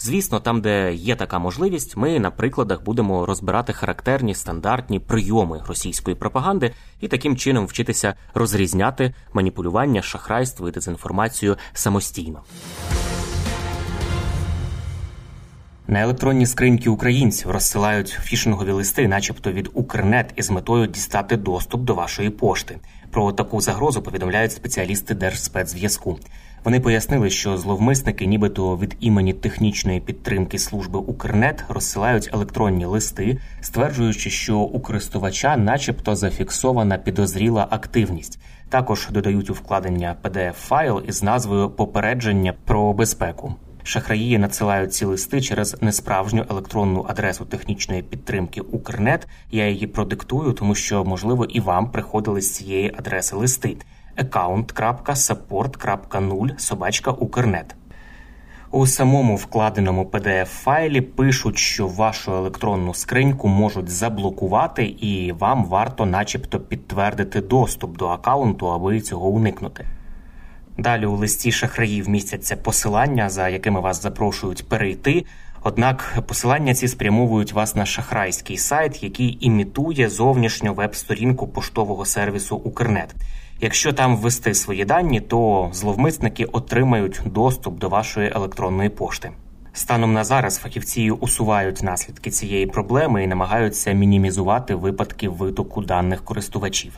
Звісно, там, де є така можливість, ми на прикладах будемо розбирати характерні стандартні прийоми російської пропаганди і таким чином вчитися розрізняти маніпулювання, шахрайство і дезінформацію самостійно. На електронні скриньки українців розсилають фішингові листи, начебто від Укрнет, із метою дістати доступ до вашої пошти. Про таку загрозу повідомляють спеціалісти Держспецзв'язку. Вони пояснили, що зловмисники, нібито від імені технічної підтримки служби Укрнет, розсилають електронні листи, стверджуючи, що у користувача, начебто, зафіксована підозріла активність. Також додають у вкладення pdf файл із назвою Попередження про безпеку. Шахраї надсилають ці листи через несправжню електронну адресу технічної підтримки Укрнет. Я її продиктую, тому що можливо і вам приходили з цієї адреси листи account.support.0 собачка Укрнет. У самому вкладеному pdf файлі пишуть, що вашу електронну скриньку можуть заблокувати, і вам варто, начебто, підтвердити доступ до аккаунту, аби цього уникнути. Далі у листі шахраїв містяться посилання, за якими вас запрошують перейти. Однак посилання ці спрямовують вас на шахрайський сайт, який імітує зовнішню веб-сторінку поштового сервісу Укрнет. Якщо там ввести свої дані, то зловмисники отримають доступ до вашої електронної пошти. Станом на зараз фахівці усувають наслідки цієї проблеми і намагаються мінімізувати випадки витоку даних користувачів.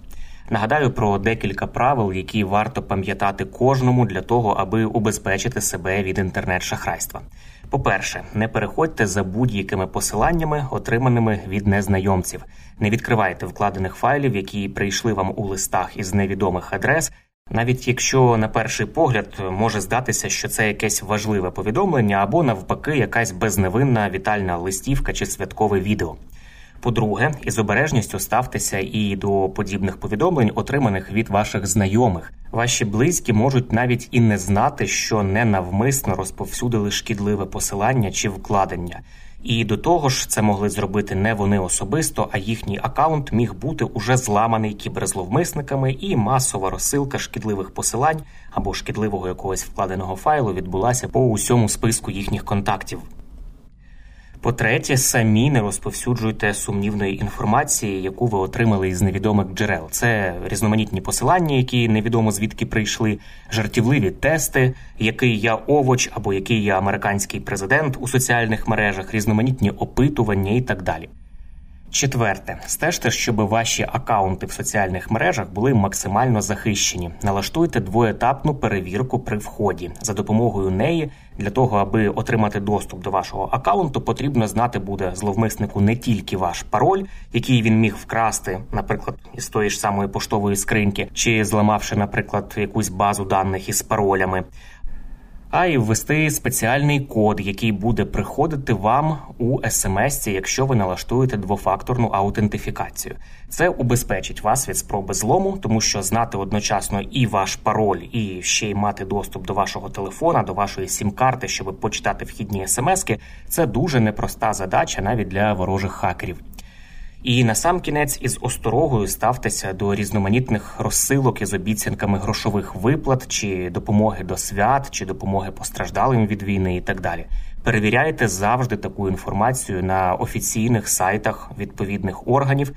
Нагадаю про декілька правил, які варто пам'ятати кожному для того, аби убезпечити себе від інтернет-шахрайства. По-перше, не переходьте за будь-якими посиланнями, отриманими від незнайомців. Не відкривайте вкладених файлів, які прийшли вам у листах із невідомих адрес. Навіть якщо на перший погляд може здатися, що це якесь важливе повідомлення, або навпаки, якась безневинна вітальна листівка чи святкове відео. По-друге, із обережністю ставтеся і до подібних повідомлень, отриманих від ваших знайомих. Ваші близькі можуть навіть і не знати, що ненавмисно розповсюдили шкідливе посилання чи вкладення. І до того ж, це могли зробити не вони особисто, а їхній акаунт міг бути уже зламаний кіберзловмисниками, і масова розсилка шкідливих посилань або шкідливого якогось вкладеного файлу відбулася по усьому списку їхніх контактів. По-третє, самі не розповсюджуйте сумнівної інформації, яку ви отримали із невідомих джерел. Це різноманітні посилання, які невідомо звідки прийшли, жартівливі тести, який я овоч або який я американський президент у соціальних мережах, різноманітні опитування і так далі. Четверте, стежте, щоб ваші акаунти в соціальних мережах були максимально захищені. Налаштуйте двоетапну перевірку при вході. За допомогою неї для того, аби отримати доступ до вашого акаунту, потрібно знати буде зловмиснику не тільки ваш пароль, який він міг вкрасти, наприклад, із тої ж самої поштової скриньки, чи зламавши, наприклад, якусь базу даних із паролями а й ввести спеціальний код, який буде приходити вам у смс, якщо ви налаштуєте двофакторну аутентифікацію. Це убезпечить вас від спроби злому, тому що знати одночасно і ваш пароль, і ще й мати доступ до вашого телефона, до вашої сім-карти, щоб почитати вхідні смски, це дуже непроста задача навіть для ворожих хакерів. І на сам кінець із осторогою ставтеся до різноманітних розсилок із обіцянками грошових виплат, чи допомоги до свят, чи допомоги постраждалим від війни, і так далі. Перевіряйте завжди таку інформацію на офіційних сайтах відповідних органів.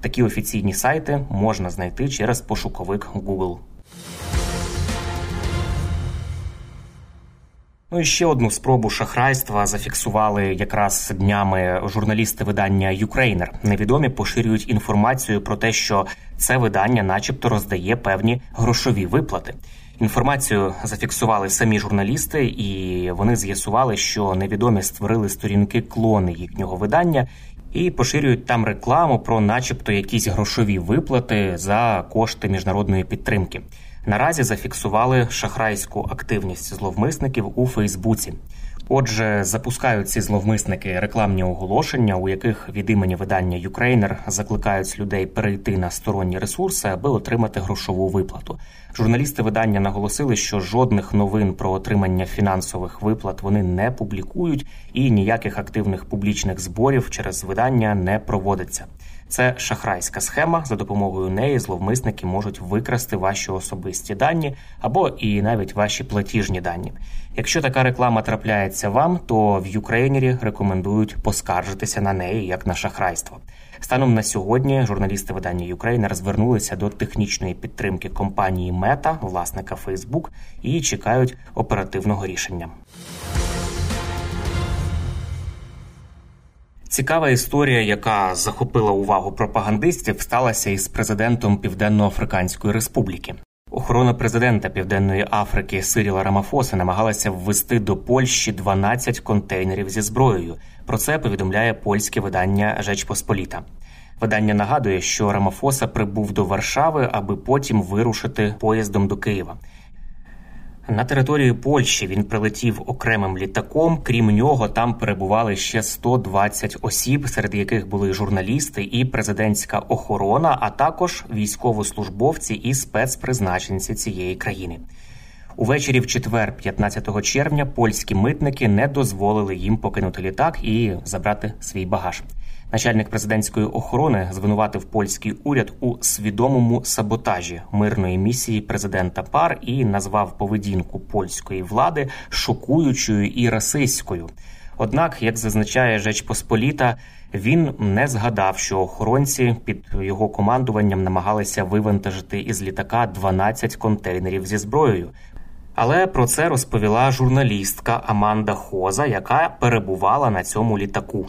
Такі офіційні сайти можна знайти через пошуковик Google. Ну і ще одну спробу шахрайства зафіксували якраз днями журналісти видання Юкрейнер. Невідомі поширюють інформацію про те, що це видання, начебто, роздає певні грошові виплати. Інформацію зафіксували самі журналісти, і вони з'ясували, що невідомі створили сторінки клони їхнього видання і поширюють там рекламу про, начебто, якісь грошові виплати за кошти міжнародної підтримки. Наразі зафіксували шахрайську активність зловмисників у Фейсбуці. Отже, запускають ці зловмисники рекламні оголошення, у яких від імені видання Юкрейнер закликають людей перейти на сторонні ресурси, аби отримати грошову виплату. Журналісти видання наголосили, що жодних новин про отримання фінансових виплат вони не публікують, і ніяких активних публічних зборів через видання не проводиться. Це шахрайська схема. За допомогою неї зловмисники можуть викрасти ваші особисті дані або і навіть ваші платіжні дані. Якщо така реклама трапляється вам, то в Юкрейнері рекомендують поскаржитися на неї як на шахрайство. Станом на сьогодні журналісти видання Юкрейнер звернулися до технічної підтримки компанії Мета, власника Фейсбук, і чекають оперативного рішення. Цікава історія, яка захопила увагу пропагандистів, сталася із президентом Південно-Африканської Республіки. Охорона президента Південної Африки Сиріла Рамафоса намагалася ввести до Польщі 12 контейнерів зі зброєю. Про це повідомляє польське видання Жеч Посполіта. Видання нагадує, що Рамафоса прибув до Варшави, аби потім вирушити поїздом до Києва. На територію Польщі він прилетів окремим літаком. Крім нього, там перебували ще 120 осіб, серед яких були журналісти і президентська охорона, а також військовослужбовці і спецпризначенці цієї країни. Увечері в четвер, 15 червня, польські митники не дозволили їм покинути літак і забрати свій багаж. Начальник президентської охорони звинуватив польський уряд у свідомому саботажі мирної місії президента Пар і назвав поведінку польської влади шокуючою і расистською. Однак, як зазначає Жеч Посполіта, він не згадав, що охоронці під його командуванням намагалися вивантажити із літака 12 контейнерів зі зброєю. Але про це розповіла журналістка Аманда Хоза, яка перебувала на цьому літаку.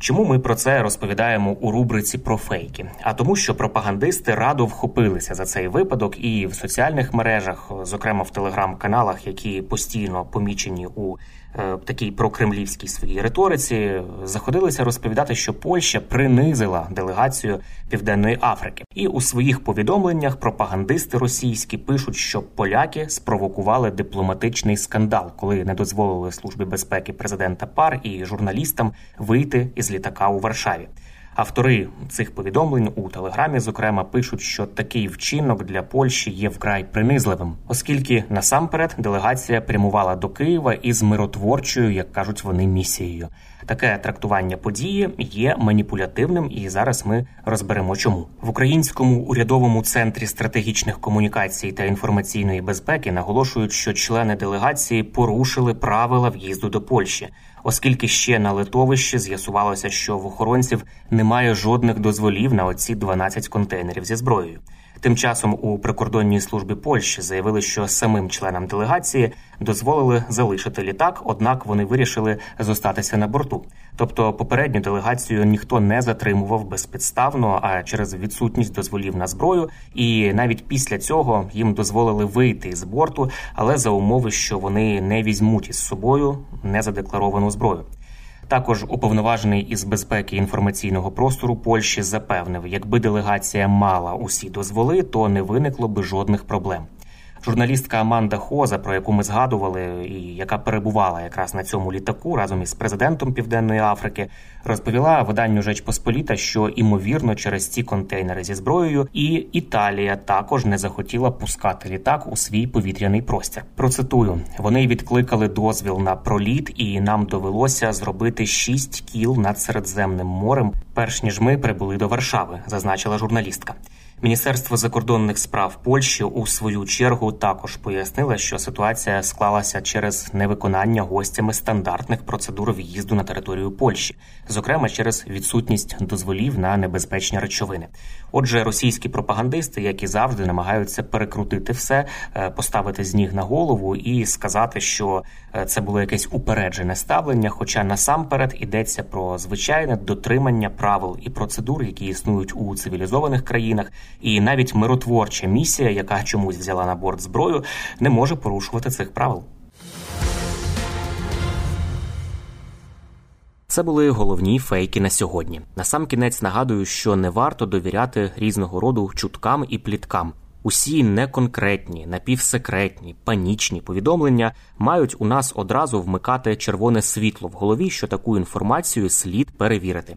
Чому ми про це розповідаємо у рубриці про фейки? А тому, що пропагандисти радо вхопилися за цей випадок, і в соціальних мережах, зокрема в телеграм-каналах, які постійно помічені у такій прокремлівській своїй риториці, заходилися розповідати, що Польща принизила делегацію Південної Африки, і у своїх повідомленнях пропагандисти російські пишуть, що поляки спровокували дипломатичний скандал, коли не дозволили службі безпеки президента Пар і журналістам вийти із літака у Варшаві. Автори цих повідомлень у телеграмі, зокрема, пишуть, що такий вчинок для Польщі є вкрай принизливим, оскільки насамперед делегація прямувала до Києва із миротворчою, як кажуть вони, місією. Таке трактування події є маніпулятивним, і зараз ми розберемо, чому в українському урядовому центрі стратегічних комунікацій та інформаційної безпеки наголошують, що члени делегації порушили правила в'їзду до Польщі оскільки ще на литовищі з'ясувалося, що в охоронців немає жодних дозволів на оці 12 контейнерів зі зброєю. Тим часом у прикордонній службі Польщі заявили, що самим членам делегації дозволили залишити літак, однак вони вирішили зостатися на борту. Тобто, попередню делегацію ніхто не затримував безпідставно, а через відсутність дозволів на зброю. І навіть після цього їм дозволили вийти з борту, але за умови, що вони не візьмуть із собою незадекларовану зброю. Також уповноважений із безпеки інформаційного простору Польщі запевнив, якби делегація мала усі дозволи, то не виникло би жодних проблем. Журналістка Аманда Хоза, про яку ми згадували, і яка перебувала якраз на цьому літаку разом із президентом Південної Африки, розповіла виданню Жеч Посполіта, що імовірно через ці контейнери зі зброєю і Італія також не захотіла пускати літак у свій повітряний простір. Процитую: вони відкликали дозвіл на проліт, і нам довелося зробити шість кіл над Середземним морем, перш ніж ми прибули до Варшави, зазначила журналістка. Міністерство закордонних справ Польщі у свою чергу також пояснило, що ситуація склалася через невиконання гостями стандартних процедур в'їзду на територію Польщі, зокрема через відсутність дозволів на небезпечні речовини. Отже, російські пропагандисти, як і завжди, намагаються перекрутити все, е, поставити з ніг на голову і сказати, що е, це було якесь упереджене ставлення. Хоча насамперед йдеться про звичайне дотримання правил і процедур, які існують у цивілізованих країнах, і навіть миротворча місія, яка чомусь взяла на борт зброю, не може порушувати цих правил. Це були головні фейки на сьогодні. Насамкінець нагадую, що не варто довіряти різного роду чуткам і пліткам. Усі неконкретні, напівсекретні, панічні повідомлення мають у нас одразу вмикати червоне світло в голові, що таку інформацію слід перевірити.